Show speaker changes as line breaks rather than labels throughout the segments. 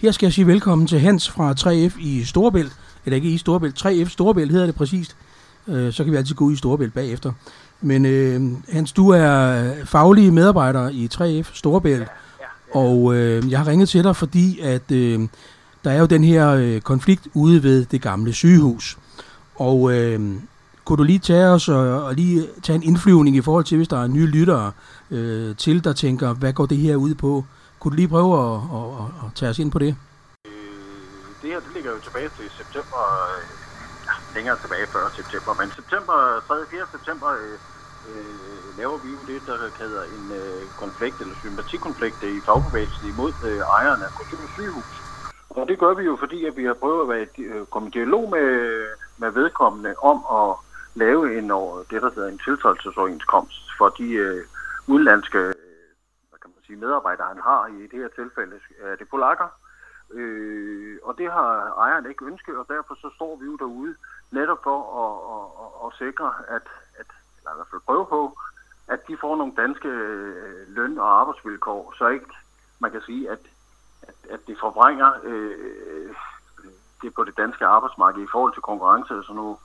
Her skal jeg sige velkommen til Hans fra 3F i Storebælt. Eller ikke i Storebælt, 3F Storebælt hedder det præcist. Øh, så kan vi altid gå ud i Storebælt bagefter. Men øh, Hans, du er faglig medarbejder i 3F Storebælt. Og øh, jeg har ringet til dig, fordi at øh, der er jo den her øh, konflikt ude ved det gamle sygehus. Og øh, kunne du lige tage os og, og lige tage en indflyvning i forhold til, hvis der er nye lyttere øh, til, der tænker, hvad går det her ud på? Kunne du lige prøve at, at, at, at tage os ind på det?
Øh, det her det ligger jo tilbage til september, øh, ja, længere tilbage før september, men september, 3. 4. september øh, øh, laver vi jo det, der hedder en øh, konflikt eller sympatikonflikt øh, i fagbevægelsen imod øh, ejerne af Korsør sygehus. Og det gør vi jo, fordi at vi har prøvet at være, øh, komme i dialog med, med vedkommende om at lave en, øh, det, der hedder en tiltrædelsesoverenskomst for de øh, udenlandske de medarbejdere, han har i det her tilfælde, er det polakker. Øh, og det har ejeren ikke ønsket, og derfor så står vi jo derude netop for at, at, at, at sikre, at, at, eller i hvert fald prøve på, at de får nogle danske øh, løn- og arbejdsvilkår, så ikke man kan sige, at, at, at det forbrænger øh, det på det danske arbejdsmarked i forhold til konkurrence og sådan noget.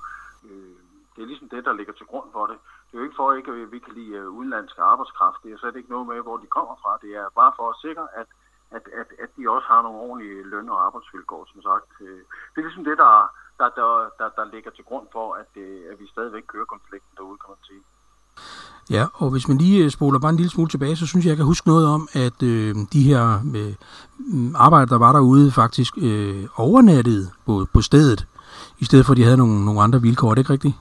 Øh, det er ligesom det, der ligger til grund for det det er jo ikke for, ikke, at vi kan lide øh, udenlandske arbejdskraft. Det er slet ikke noget med, hvor de kommer fra. Det er bare for at sikre, at, at, at, at de også har nogle ordentlige løn- og arbejdsvilkår, som sagt. Øh, det er ligesom det, der, der, der, der, der ligger til grund for, at, øh, at vi stadigvæk kører konflikten derude, kan man sige.
Ja, og hvis man lige spoler bare en lille smule tilbage, så synes jeg, jeg kan huske noget om, at øh, de her øh, mm, arbejdere, der var derude, faktisk øh, overnattede på, på stedet, i stedet for at de havde nogle, nogle andre vilkår. Er det ikke rigtigt?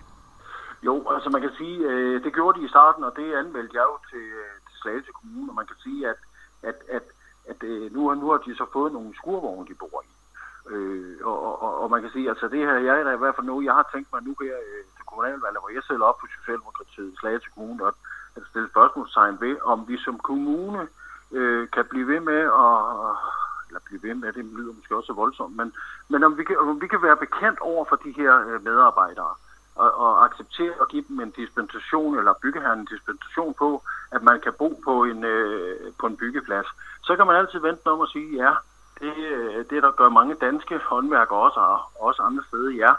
Altså man kan sige, øh, det gjorde de i starten, og det anmeldte jeg jo til, øh, til Slagelse Kommune, og man kan sige, at, at, at, at øh, nu, nu har de så fået nogle skurvogne, de bor i. Øh, og, og, og man kan sige, altså det her, jeg er i hvert fald noget, jeg har tænkt mig nu her øh, til kommunalvalget, hvor jeg sætter op på Socialdemokratiet i Slagelse Kommune, og at stille spørgsmålstegn ved, om vi som kommune øh, kan blive ved med at eller blive ved med, det lyder måske også voldsomt, men, men om, vi kan, om vi kan være bekendt over for de her øh, medarbejdere, og, og acceptere at give dem en dispensation, eller byggeherren en dispensation på, at man kan bo på en, øh, på en byggeplads. Så kan man altid vente om at sige, ja, det, øh, det der gør mange danske håndværkere også, og også andre steder, ja.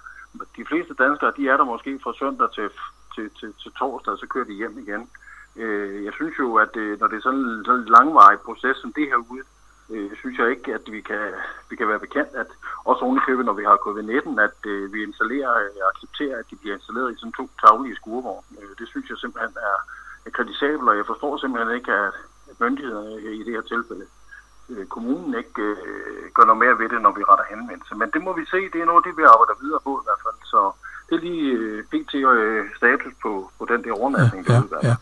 De fleste danskere, de er der måske fra søndag til, til, til, til torsdag, så kører de hjem igen. Øh, jeg synes jo, at det, når det er sådan en, sådan en langvarig proces som det her ude, øh, synes jeg ikke, at vi kan, vi kan være bekendt, at også ovenikøbet, når vi har covid-19, at øh, vi installerer og øh, accepterer, at de bliver installeret i sådan to taglige skurevogne. Øh, det synes jeg simpelthen er, er kritisabelt, og jeg forstår simpelthen ikke, at myndighederne i det her tilfælde, øh, kommunen ikke øh, gør noget mere ved det, når vi retter henvendelse. Men det må vi se, det er noget, det vi arbejder videre på i hvert fald. Så det er lige øh, pt. Øh, status på, på den der overnatning. Ja, ja, ja.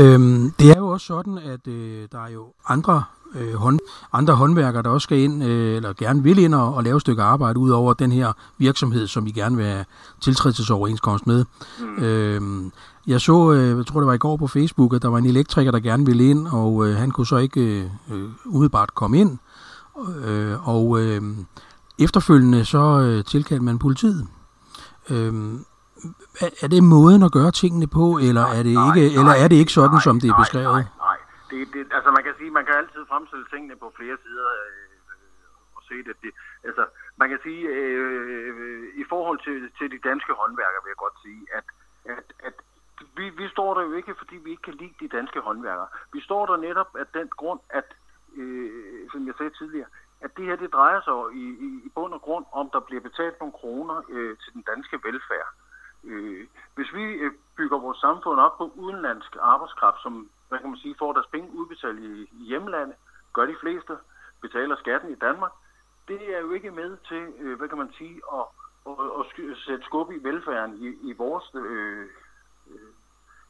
Øhm, det er jo også sådan, at øh, der er jo andre øh, hånd, andre håndværkere, der også skal ind, øh, eller gerne vil ind og, og lave et stykke arbejde, ud over den her virksomhed, som vi gerne vil have tiltrædelsesoverenskomst med. Mm. Øh, jeg så, øh, jeg tror det var i går på Facebook, at der var en elektriker, der gerne ville ind, og øh, han kunne så ikke øh, øh umiddelbart komme ind. Øh, og øh, efterfølgende så øh, tilkaldte man politiet. Øh, er det måden at gøre tingene på, eller er det ikke, nej, eller er det ikke sådan, nej, som det er beskrevet?
Nej, nej det, det, altså man kan sige, man kan altid fremstille tingene på flere sider øh, øh, og se det. det. Altså man kan sige, øh, i forhold til, til de danske håndværkere, vil jeg godt sige, at, at, at vi, vi står der jo ikke, fordi vi ikke kan lide de danske håndværkere. Vi står der netop af den grund, at, øh, som jeg sagde tidligere, at det her det drejer sig i, i, i bund og grund om, der bliver betalt nogle kroner øh, til den danske velfærd. Øh, hvis vi øh, bygger vores samfund op på udenlandsk arbejdskraft, som hvad kan man sige, får deres penge udbetalt i, i hjemlandet, gør de fleste, betaler skatten i Danmark, det er jo ikke med til, øh, hvad kan man sige, at, at, at sætte skub i velfærden i, i, vores, øh, øh,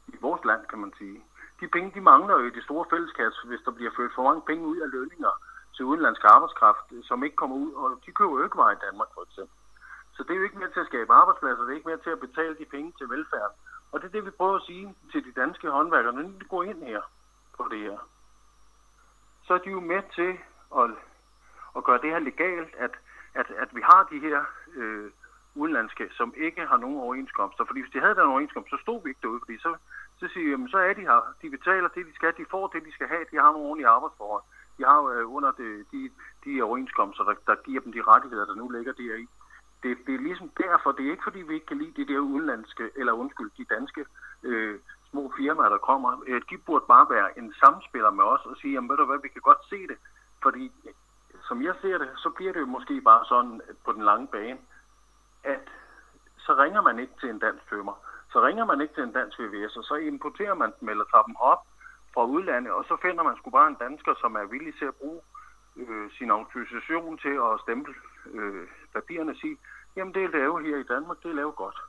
i vores land, kan man sige. De penge, de mangler jo i det store fælleskasse, hvis der bliver ført for mange penge ud af lønninger til udenlandsk arbejdskraft, som ikke kommer ud, og de køber jo ikke varer i Danmark, for eksempel. Så det er jo ikke med til at skabe arbejdspladser, det er ikke med til at betale de penge til velfærden. Og det er det, vi prøver at sige til de danske håndværkere, når de går ind her på det her. Så er de jo med til at, at gøre det her legalt, at, at, at vi har de her øh, udenlandske, som ikke har nogen overenskomster. Fordi hvis de havde den overenskomst, så stod vi ikke derude, fordi så, så siger vi, jamen, så er de her. De betaler det, de skal, de får det, de skal have, de har nogle ordentlige arbejdsforhold. de har øh, under det, de, de overenskomster, der, der giver dem de rettigheder, der nu ligger deri. Det, det er ligesom derfor, det er ikke fordi, vi ikke kan lide de der udenlandske, eller undskyld, de danske øh, små firmaer, der kommer. Øh, de burde bare være en samspiller med os og sige, jamen ved du hvad, vi kan godt se det. Fordi som jeg ser det, så bliver det jo måske bare sådan på den lange bane, at så ringer man ikke til en dansk tømmer. Så ringer man ikke til en dansk VVS, og så importerer man dem eller tager dem op fra udlandet, og så finder man sgu bare en dansker, som er villig til at bruge øh, sin autorisation til at stemple øh, papirerne sige, jamen det er lavet her i Danmark, det er lavet godt.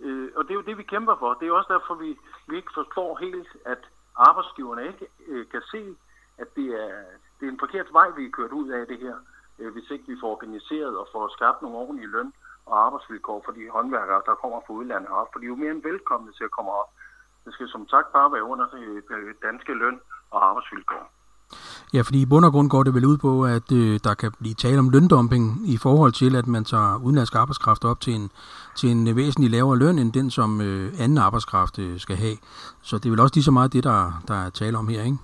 Øh, og det er jo det, vi kæmper for. Det er også derfor, vi, vi ikke forstår helt, at arbejdsgiverne ikke øh, kan se, at det er, det er en forkert vej, vi er kørt ud af det her, øh, hvis ikke vi får organiseret og får skabt nogle ordentlige løn og arbejdsvilkår for de håndværkere, der kommer fra udlandet op. For de er jo mere end velkomne til at komme op. Det skal som sagt bare være under øh, danske løn og arbejdsvilkår.
Ja, fordi i bund og grund går det vel ud på, at øh, der kan blive tale om løndumping i forhold til, at man tager udenlandsk arbejdskraft op til en, til en øh, væsentlig lavere løn, end den, som øh, anden arbejdskraft øh, skal have. Så det er vel også lige så meget det, der, der er tale om her, ikke?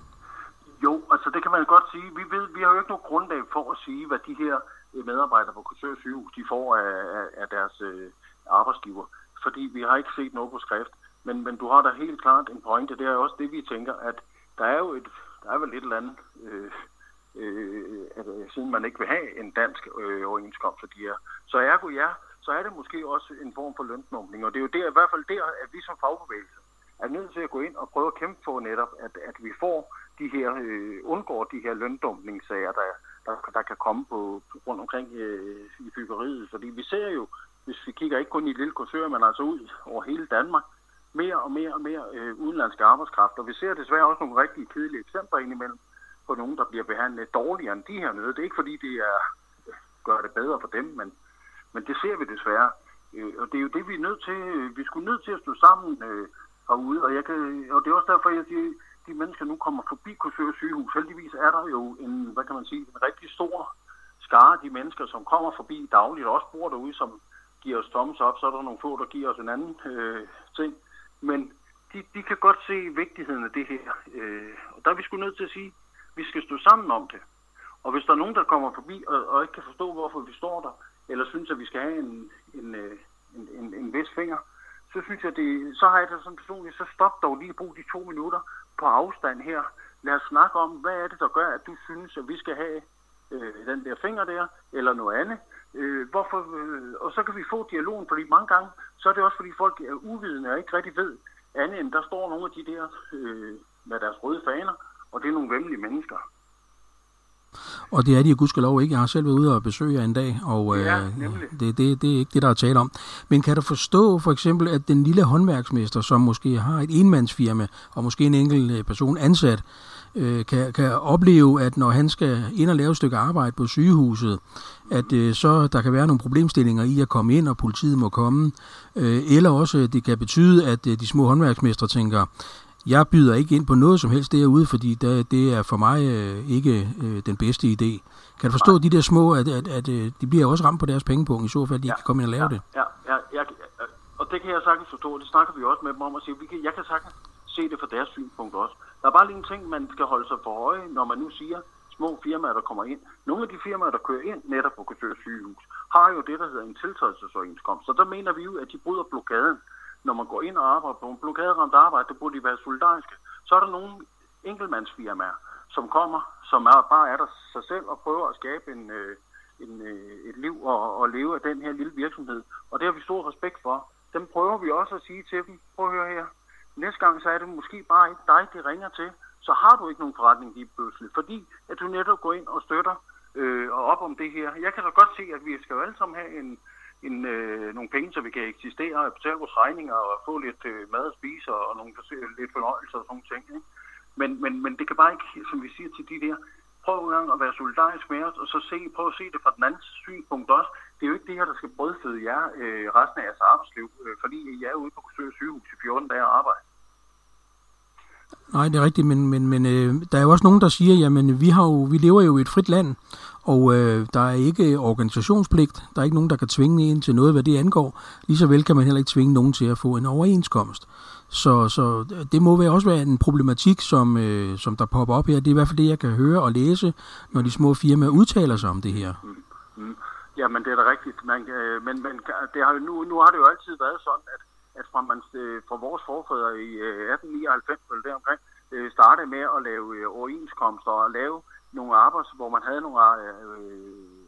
Jo, altså det kan man godt sige. Vi, ved, vi har jo ikke noget grundlag for at sige, hvad de her øh, medarbejdere på Kursør sygehus, de får af, af, af deres øh, arbejdsgiver. Fordi vi har ikke set noget på skrift. Men, men du har da helt klart en pointe. Det er også det, vi tænker, at der er jo et der er vel et eller andet, øh, øh, altså, siden man ikke vil have en dansk øh, overenskomst for de her. Så ergo ja, så er det måske også en form for lønsnumpning, og det er jo der, i hvert fald der, at vi som fagbevægelse er nødt til at gå ind og prøve at kæmpe for netop, at, at vi får de her, øh, undgår de her løndumpningssager, der, der, der kan komme på, rundt omkring øh, i byggeriet. Fordi vi ser jo, hvis vi kigger ikke kun i lille Korsør, men altså ud over hele Danmark, mere og mere og mere øh, udenlandsk arbejdskraft. Og vi ser desværre også nogle rigtig kedelige eksempler indimellem på nogen, der bliver behandlet dårligere end de her nede. Det er ikke fordi, det er gør det bedre for dem, men, men det ser vi desværre. Øh, og det er jo det, vi er nødt til. Øh, vi skulle nødt til at stå sammen øh, herude, og, jeg kan, og det er også derfor, jeg siger, de mennesker nu kommer forbi Korsør sygehus. Heldigvis er der jo en, hvad kan man sige, en rigtig stor skare af de mennesker, som kommer forbi dagligt, og også bor derude, som giver os thumbs up, så er der nogle få, der giver os en anden øh, ting men de, de kan godt se vigtigheden af det her. Øh, og der er vi sgu nødt til at sige, at vi skal stå sammen om det. Og hvis der er nogen, der kommer forbi og, og ikke kan forstå, hvorfor vi står der, eller synes, at vi skal have en, en, øh, en, en, en vis finger, så synes jeg, det, så har jeg det som personligt, så stop dog lige at bruge de to minutter på afstand her. Lad os snakke om, hvad er det, der gør, at du synes, at vi skal have øh, den der finger der, eller noget andet. Øh, hvorfor, øh, og så kan vi få dialogen, fordi mange gange, så er det også fordi folk er uvidende og ikke rigtig ved andet end, der står nogle af de der øh, med deres røde faner, og det er nogle vemmelige mennesker.
Og det er de gudskelov ikke. Jeg har selv været ude og besøge jer en dag, og
ja,
øh, det, det, det er ikke det, der er tale om. Men kan du forstå for eksempel, at den lille håndværksmester, som måske har et enmandsfirma, og måske en enkelt øh, person ansat, øh, kan, kan opleve, at når han skal ind og lave et stykke arbejde på sygehuset, at øh, så der kan være nogle problemstillinger i at komme ind, og politiet må komme. Øh, eller også det kan betyde, at øh, de små håndværksmestre tænker, jeg byder ikke ind på noget som helst derude, fordi det, det er for mig øh, ikke øh, den bedste idé. Kan du forstå Nej. de der små, at, at, at, at de bliver også ramt på deres pengepunkt, i så fald de ja. kan komme ind og lave
ja.
det?
Ja, ja, ja, og det kan jeg sagtens forstå, det snakker vi også med dem om at sige, vi kan, jeg kan sagtens se det fra deres synspunkt også. Der er bare lige en ting, man skal holde sig for øje, når man nu siger små firmaer, der kommer ind. Nogle af de firmaer, der kører ind netop på Korsør sygehus, har jo det, der hedder en tiltrædelsesoverenskomst. Så der mener vi jo, at de bryder blokaden. Når man går ind og arbejder på en blokaderamt arbejde, der burde de være solidariske. Så er der nogle enkeltmandsfirmaer, som kommer, som er, bare er der sig selv og prøver at skabe en, øh, en, øh, et liv og, og leve af den her lille virksomhed. Og det har vi stor respekt for. Dem prøver vi også at sige til dem, prøv at høre her, Næste gang så er det måske bare ikke dig, de ringer til. Så har du ikke nogen forretning lige pludselig, fordi at du netop går ind og støtter øh, og op om det her. Jeg kan da godt se, at vi skal jo alle sammen have en, en, øh, nogle penge, så vi kan eksistere og betale vores regninger og få lidt øh, mad at spise og, og nogle lidt fornøjelser og sådan nogle ting. Ikke? Men, men, men det kan bare ikke, som vi siger til de der, prøv en gang at være solidarisk med os, og så se, prøv at se det fra den anden synspunkt også. Det er jo ikke det her, der skal brødføde jer øh, resten af jeres arbejdsliv, øh, fordi I er ude på Korsør sygehus i 14 dage og arbejde.
Nej, det er rigtigt, men, men, men øh, der er jo også nogen, der siger, jamen vi, har jo, vi lever jo i et frit land, og øh, der er ikke organisationspligt. Der er ikke nogen, der kan tvinge en til noget, hvad det angår. Lige så vel kan man heller ikke tvinge nogen til at få en overenskomst. Så, så det må være også være en problematik, som, øh, som der popper op her. Det er i hvert fald det, jeg kan høre og læse, når de små firmaer udtaler sig om det her. Mm.
Mm. Ja, men det er da rigtigt. Man, øh, men men det har, nu, nu har det jo altid været sådan, at, at fra, man, øh, fra vores forfædre i øh, 1899 eller deromkring, øh, startede med at lave øh, overenskomster og lave nogle arbejds, hvor man havde nogle øh, øh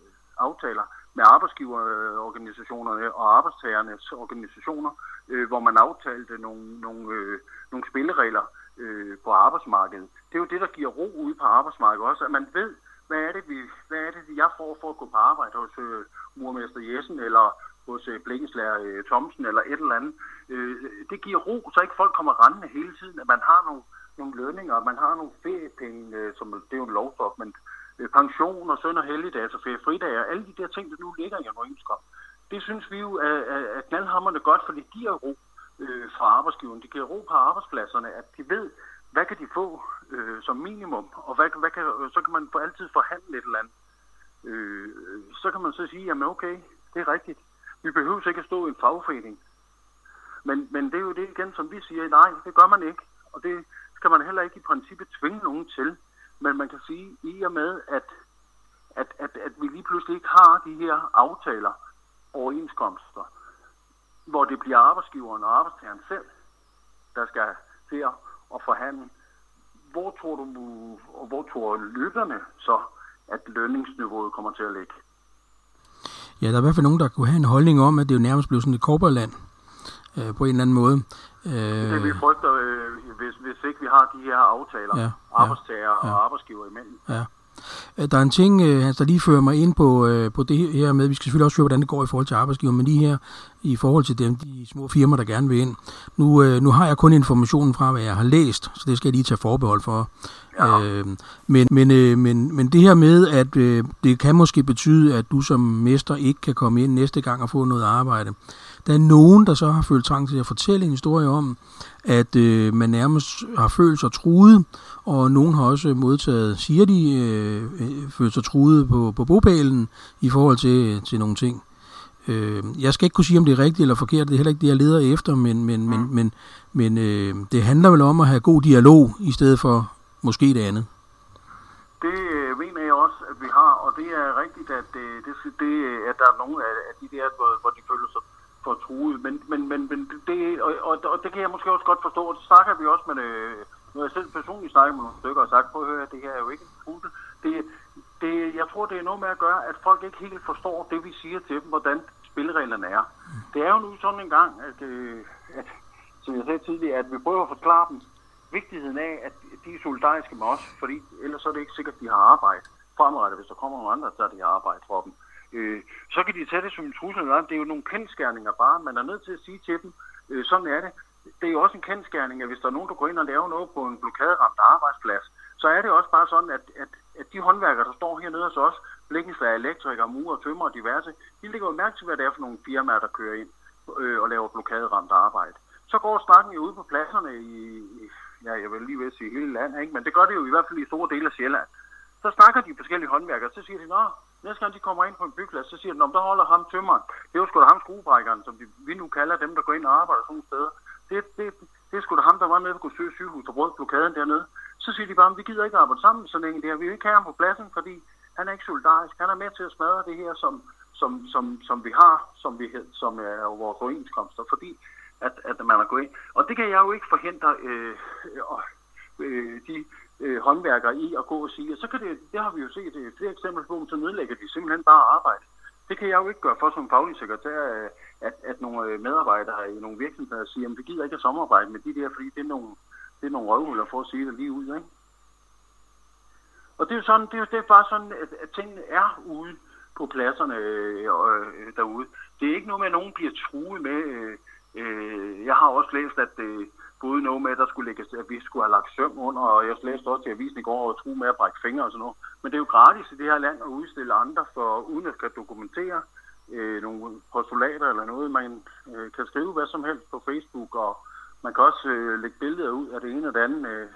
aftaler med arbejdsgiverorganisationerne og arbejdstagernes organisationer, øh, hvor man aftalte nogle, nogle, øh, nogle spilleregler øh, på arbejdsmarkedet. Det er jo det, der giver ro ude på arbejdsmarkedet også, at man ved, hvad er det, vi, hvad er det jeg får for at gå på arbejde hos øh, murmester Jessen, eller hos øh, Blikkenslærer øh, Thomsen, eller et eller andet. Øh, det giver ro, så ikke folk kommer rendende hele tiden, at man har nogle, nogle lønninger, man har nogle feriepenge, øh, som det er jo en lovstof, men Øh, pension og søn- og helligdag, altså ferie og alle de der ting, der nu ligger i en overenskomst. Det synes vi jo er, er, er knaldhammerne godt, for det giver ro øh, fra arbejdsgiveren. Det giver ro på arbejdspladserne, at de ved, hvad kan de få øh, som minimum, og hvad, hvad kan, så kan man for altid forhandle et eller andet. Øh, så kan man så sige, jamen okay, det er rigtigt. Vi behøver ikke at stå i en fagforening. Men, men det er jo det igen, som vi siger, nej, det gør man ikke. Og det skal man heller ikke i princippet tvinge nogen til. Men man kan sige, i og med, at, at, at, at vi lige pludselig ikke har de her aftaler, overenskomster, hvor det bliver arbejdsgiveren og arbejdstageren selv, der skal til at forhandle. Hvor tror du, og hvor tror lytterne så, at lønningsniveauet kommer til at ligge?
Ja, der er i hvert fald nogen, der kunne have en holdning om, at det jo nærmest blev sådan et korporland øh, på en eller anden måde.
Øh, det vi frygter, øh, hvis, hvis ikke vi har de her aftaler, ja, arbejdstager ja, og arbejdsgiver imellem.
Ja. Øh, der er en ting, øh, der lige fører mig ind på, øh, på det her med, vi skal selvfølgelig også høre, hvordan det går i forhold til arbejdsgiver, men lige her i forhold til dem, de små firmaer, der gerne vil ind. Nu, nu har jeg kun informationen fra, hvad jeg har læst, så det skal jeg lige tage forbehold for. Ja. Øh, men, men, øh, men, men det her med, at øh, det kan måske betyde, at du som mester ikke kan komme ind næste gang og få noget arbejde. Der er nogen, der så har følt trang til at fortælle en historie om, at øh, man nærmest har følt sig truet, og nogen har også modtaget, siger de, øh, øh, følt sig truet på, på bopælen i forhold til, til nogle ting. Øh, jeg skal ikke kunne sige, om det er rigtigt eller forkert, det er heller ikke det, jeg leder efter, men, men, men, men, men øh, det handler vel om at have god dialog, i stedet for måske det andet.
Det øh, mener jeg også, at vi har, og det er rigtigt, at, øh, det, det, at der er nogle af, af de der, hvor, hvor de føler sig for truet. Men, men, men, men det, og, og, og det kan jeg måske også godt forstå, og det snakker vi også med, øh, når jeg selv personligt snakker med nogle stykker og sagt, prøv at høre, det her er jo ikke en trussel. Det, det, jeg tror, det er noget med at gøre, at folk ikke helt forstår det, vi siger til dem, hvordan spillereglerne er. Det er jo nu sådan en gang, at, øh, at som jeg sagde tidligere, at vi prøver at forklare dem vigtigheden af, at de er solidariske med os, fordi ellers er det ikke sikkert, at de har arbejde fremadrettet, hvis der kommer nogle andre, der har arbejde for dem øh, så kan de tage det som en trussel. Det er jo nogle kendskærninger bare. Man er nødt til at sige til dem, øh, sådan er det. Det er jo også en kendskærning, at hvis der er nogen, der går ind og laver noget på en blokaderamt arbejdsplads, så er det også bare sådan, at, at, at de håndværkere, der står hernede hos os, blikkenslager, elektrikere, murer, tømmer og diverse, de ligger jo mærke til, hvad det er for nogle firmaer, der kører ind øh, og laver blokaderamt arbejde. Så går snakken jo ud på pladserne i, ja, jeg vil lige ved at sige hele landet, ikke? men det gør det jo i hvert fald i store dele af Sjælland. Så snakker de forskellige håndværkere, så siger de, nå, Næste gang de kommer ind på en byggeplads, så siger de, der holder ham tømmeren. Det er jo sgu da ham skruebrækkeren, som vi nu kalder dem, der går ind og arbejder sådan nogle steder. Det, det, det er sgu da ham, der var nede på Søge sygehus og brød blokaden dernede. Så siger de bare, vi gider ikke arbejde sammen så længe det her. Vi vil ikke have ham på pladsen, fordi han er ikke solidarisk. Han er med til at smadre det her, som, som, som, som vi har, som, vi, som er vores overenskomster, fordi at, at man er gået ind. Og det kan jeg jo ikke forhindre øh, øh, øh de øh, håndværkere i at gå og sige, og så kan det, det har vi jo set øh, flere eksempler på, så nedlægger de simpelthen bare arbejde. Det kan jeg jo ikke gøre for som faglig sekretær, øh, at, at nogle øh, medarbejdere i nogle virksomheder siger, at vi gider ikke at samarbejde med de der, fordi det er nogle, det er nogle røvhuller for at sige det lige ud. Ikke? Og det er jo sådan, det er, det er bare sådan, at, at tingene er ude på pladserne øh, øh, derude. Det er ikke noget med, at nogen bliver truet med. Øh, øh, jeg har også læst, at øh, bud noget med, at, der skulle lægges, at vi skulle have lagt søm under, og jeg læste også til avisen i går og tro med at brække fingre og sådan noget. Men det er jo gratis i det her land at udstille andre, for uden at skal dokumentere øh, nogle postulater eller noget. Man øh, kan skrive hvad som helst på Facebook, og man kan også øh, lægge billeder ud af det ene og det andet. Øh.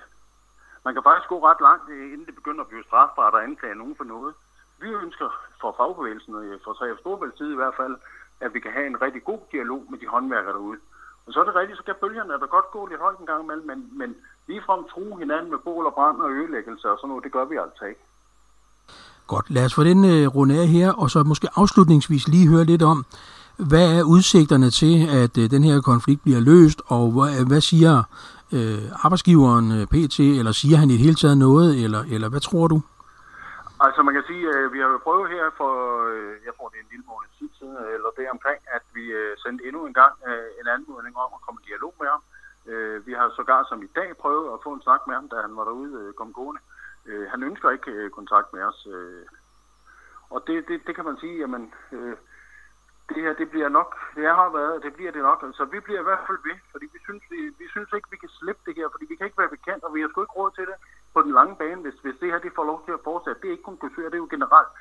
Man kan faktisk gå ret langt, øh, inden det begynder at blive strafbart at anklage nogen for noget. Vi ønsker for fagbevægelsen, og for 3 Storbælts side i hvert fald, at vi kan have en rigtig god dialog med de håndværkere derude. Og så er det rigtigt, så kan bølgerne da godt gå lidt højt en gang imellem, men, men ligefrem tro hinanden med bål og brand og ødelæggelse og sådan noget, det gør vi altså ikke.
Godt, lad os få den øh, runde af her, og så måske afslutningsvis lige høre lidt om, hvad er udsigterne til, at øh, den her konflikt bliver løst, og hvad, hvad siger øh, arbejdsgiveren øh, PT, eller siger han i det hele taget noget, eller, eller hvad tror du?
Altså man kan sige, at øh, vi har prøvet her for, øh, jeg tror det er en lille måned tid siden, øh, eller det omkring, at vi øh, sendte endnu en gang øh, en anmodning om at komme i dialog med ham. Vi har sågar som i dag prøvet at få en snak med ham, da han var derude kom gående. Han ønsker ikke kontakt med os. Og det, det, det kan man sige, jamen, det her, det bliver nok, det har været, det bliver det nok. Så vi bliver i hvert fald ved, fordi vi synes, vi, vi synes ikke, vi kan slippe det her, fordi vi kan ikke være bekendt, og vi har sgu ikke råd til det på den lange bane, hvis, hvis det her det får lov til at fortsætte. Det er ikke kun kursør, det er jo generelt.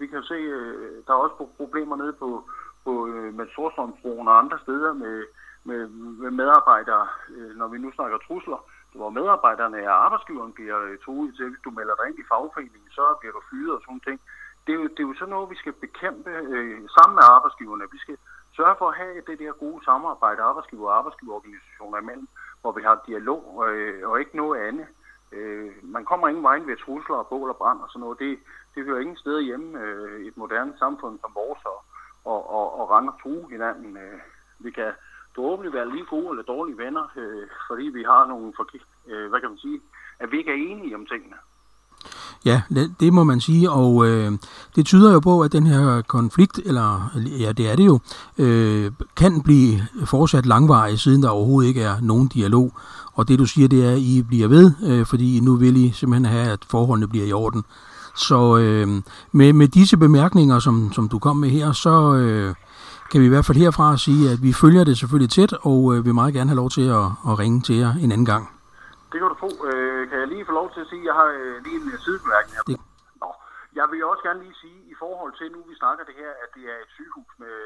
Vi kan se, øh, der er også problemer nede på, på øh, med Storstrømsbroen og andre steder med, med, med medarbejdere, øh, når vi nu snakker trusler, hvor medarbejderne og arbejdsgiveren bliver øh, truet til, hvis du melder dig ind i fagforeningen, så bliver du fyret og sådan ting. Det er jo, det er jo sådan noget, vi skal bekæmpe øh, sammen med arbejdsgiverne. Vi skal sørge for at have det der gode samarbejde, arbejdsgiver og arbejdsgiverorganisationer imellem, hvor vi har dialog øh, og ikke noget andet. Øh, man kommer ingen vej ved trusler og bål og brand og sådan noget. Det, det hører ingen steder hjemme øh, et moderne samfund som vores og, og, og, og rende og true hinanden. Øh, vi kan forhåbentlig være lige gode eller dårlige venner, øh, fordi vi har nogle, øh, hvad kan man sige, at vi ikke er enige om tingene.
Ja, det må man sige, og øh, det tyder jo på, at den her konflikt, eller ja, det er det jo, øh, kan blive fortsat langvarig, siden der overhovedet ikke er nogen dialog. Og det du siger, det er, at I bliver ved, øh, fordi nu vil I simpelthen have, at forholdene bliver i orden. Så øh, med, med disse bemærkninger, som, som du kom med her, så øh, kan vi i hvert fald herfra sige, at vi følger det selvfølgelig tæt, og øh, vil meget gerne have lov til at, at ringe til jer en anden gang.
Det kan du få. Øh, kan jeg lige få lov til at sige, at jeg har øh, lige en sidebemærkning her. Det... Nå. Jeg vil også gerne lige sige, i forhold til nu vi snakker det her, at det er et sygehus med...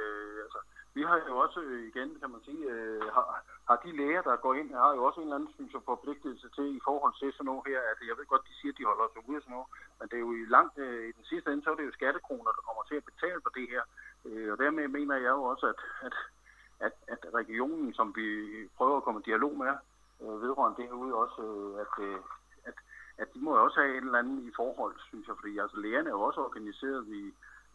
Altså, vi har jo også øh, igen, kan man sige, øh, har, har de læger, der går ind, har jo også en eller anden synes, forpligtelse til i forhold til sådan noget her, at jeg ved godt, de siger, at de holder sig ude af sådan noget, men det er jo i langt, øh, i den sidste ende, så er det jo skattekroner, der kommer til at betale for det her. Øh, og dermed mener jeg jo også, at, at, at, at regionen, som vi prøver at komme i dialog med, øh, vedrørende det herude også, øh, at, øh, at, at de må jo også have en eller anden i forhold, synes jeg, fordi altså lægerne er jo også organiseret i,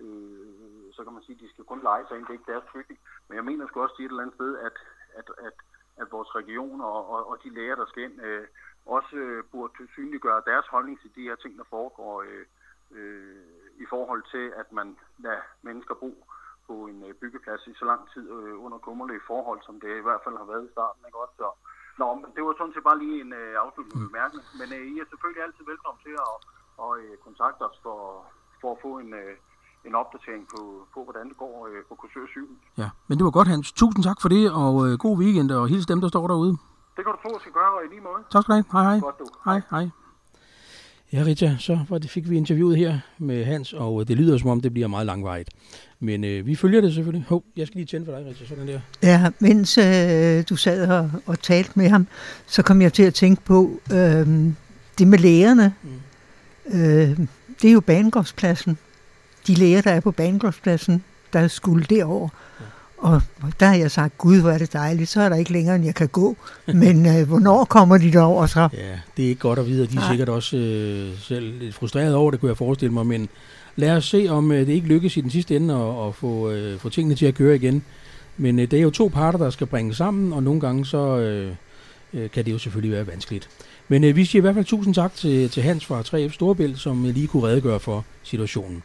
øh, så kan man sige, at de skal kun lege sig ind, det er ikke deres bygning. Men jeg mener sgu også sige et eller andet sted, at, at, at, at vores regioner og, og, og de læger, der skal ind, øh, også øh, burde synliggøre deres holdning til de her ting, der foregår øh, øh, i forhold til, at man lader mennesker bo på en øh, byggeplads i så lang tid øh, under kummerlige forhold, som det i hvert fald har været i starten. Ikke? Også, så, Nå, men det var sådan set bare lige en øh, afslutning med bemærkning. Men øh, I er selvfølgelig altid velkommen til at, at øh, kontakte os for, for at få en, øh, en opdatering på, på, hvordan det går øh, på Kursør 7.
Ja, men det var godt, Hans. Tusind tak for det, og øh, god weekend, og hils dem, der står derude.
Det kan du få, at skal gøre, og i lige måde.
Tak skal du have. Hej, hej.
Godt, du.
Hej, hej. Ja, Rita, så var det, fik vi interviewet her med Hans, og det lyder som om, det bliver meget langvejt. Men øh, vi følger det selvfølgelig. Hov, jeg skal lige tænde for dig, Rita, sådan der.
Ja, mens øh, du sad og, og talte med ham, så kom jeg til at tænke på øh, det med lægerne. Mm. Øh, det er jo banegårdspladsen. De læger, der er på banegårdspladsen, der skulle derover. Ja. Og der har jeg sagt, gud, hvor er det dejligt, så er der ikke længere, end jeg kan gå. Men øh, hvornår kommer de derover så?
Ja, det er ikke godt at vide, og de er sikkert også øh, selv lidt frustreret over det, kunne jeg forestille mig. Men lad os se, om øh, det ikke lykkes i den sidste ende at, at få, øh, få tingene til at køre igen. Men øh, det er jo to parter, der skal bringe sammen, og nogle gange så øh, øh, kan det jo selvfølgelig være vanskeligt. Men øh, vi siger i hvert fald tusind tak til, til Hans fra 3F Storebælt, som lige kunne redegøre for situationen.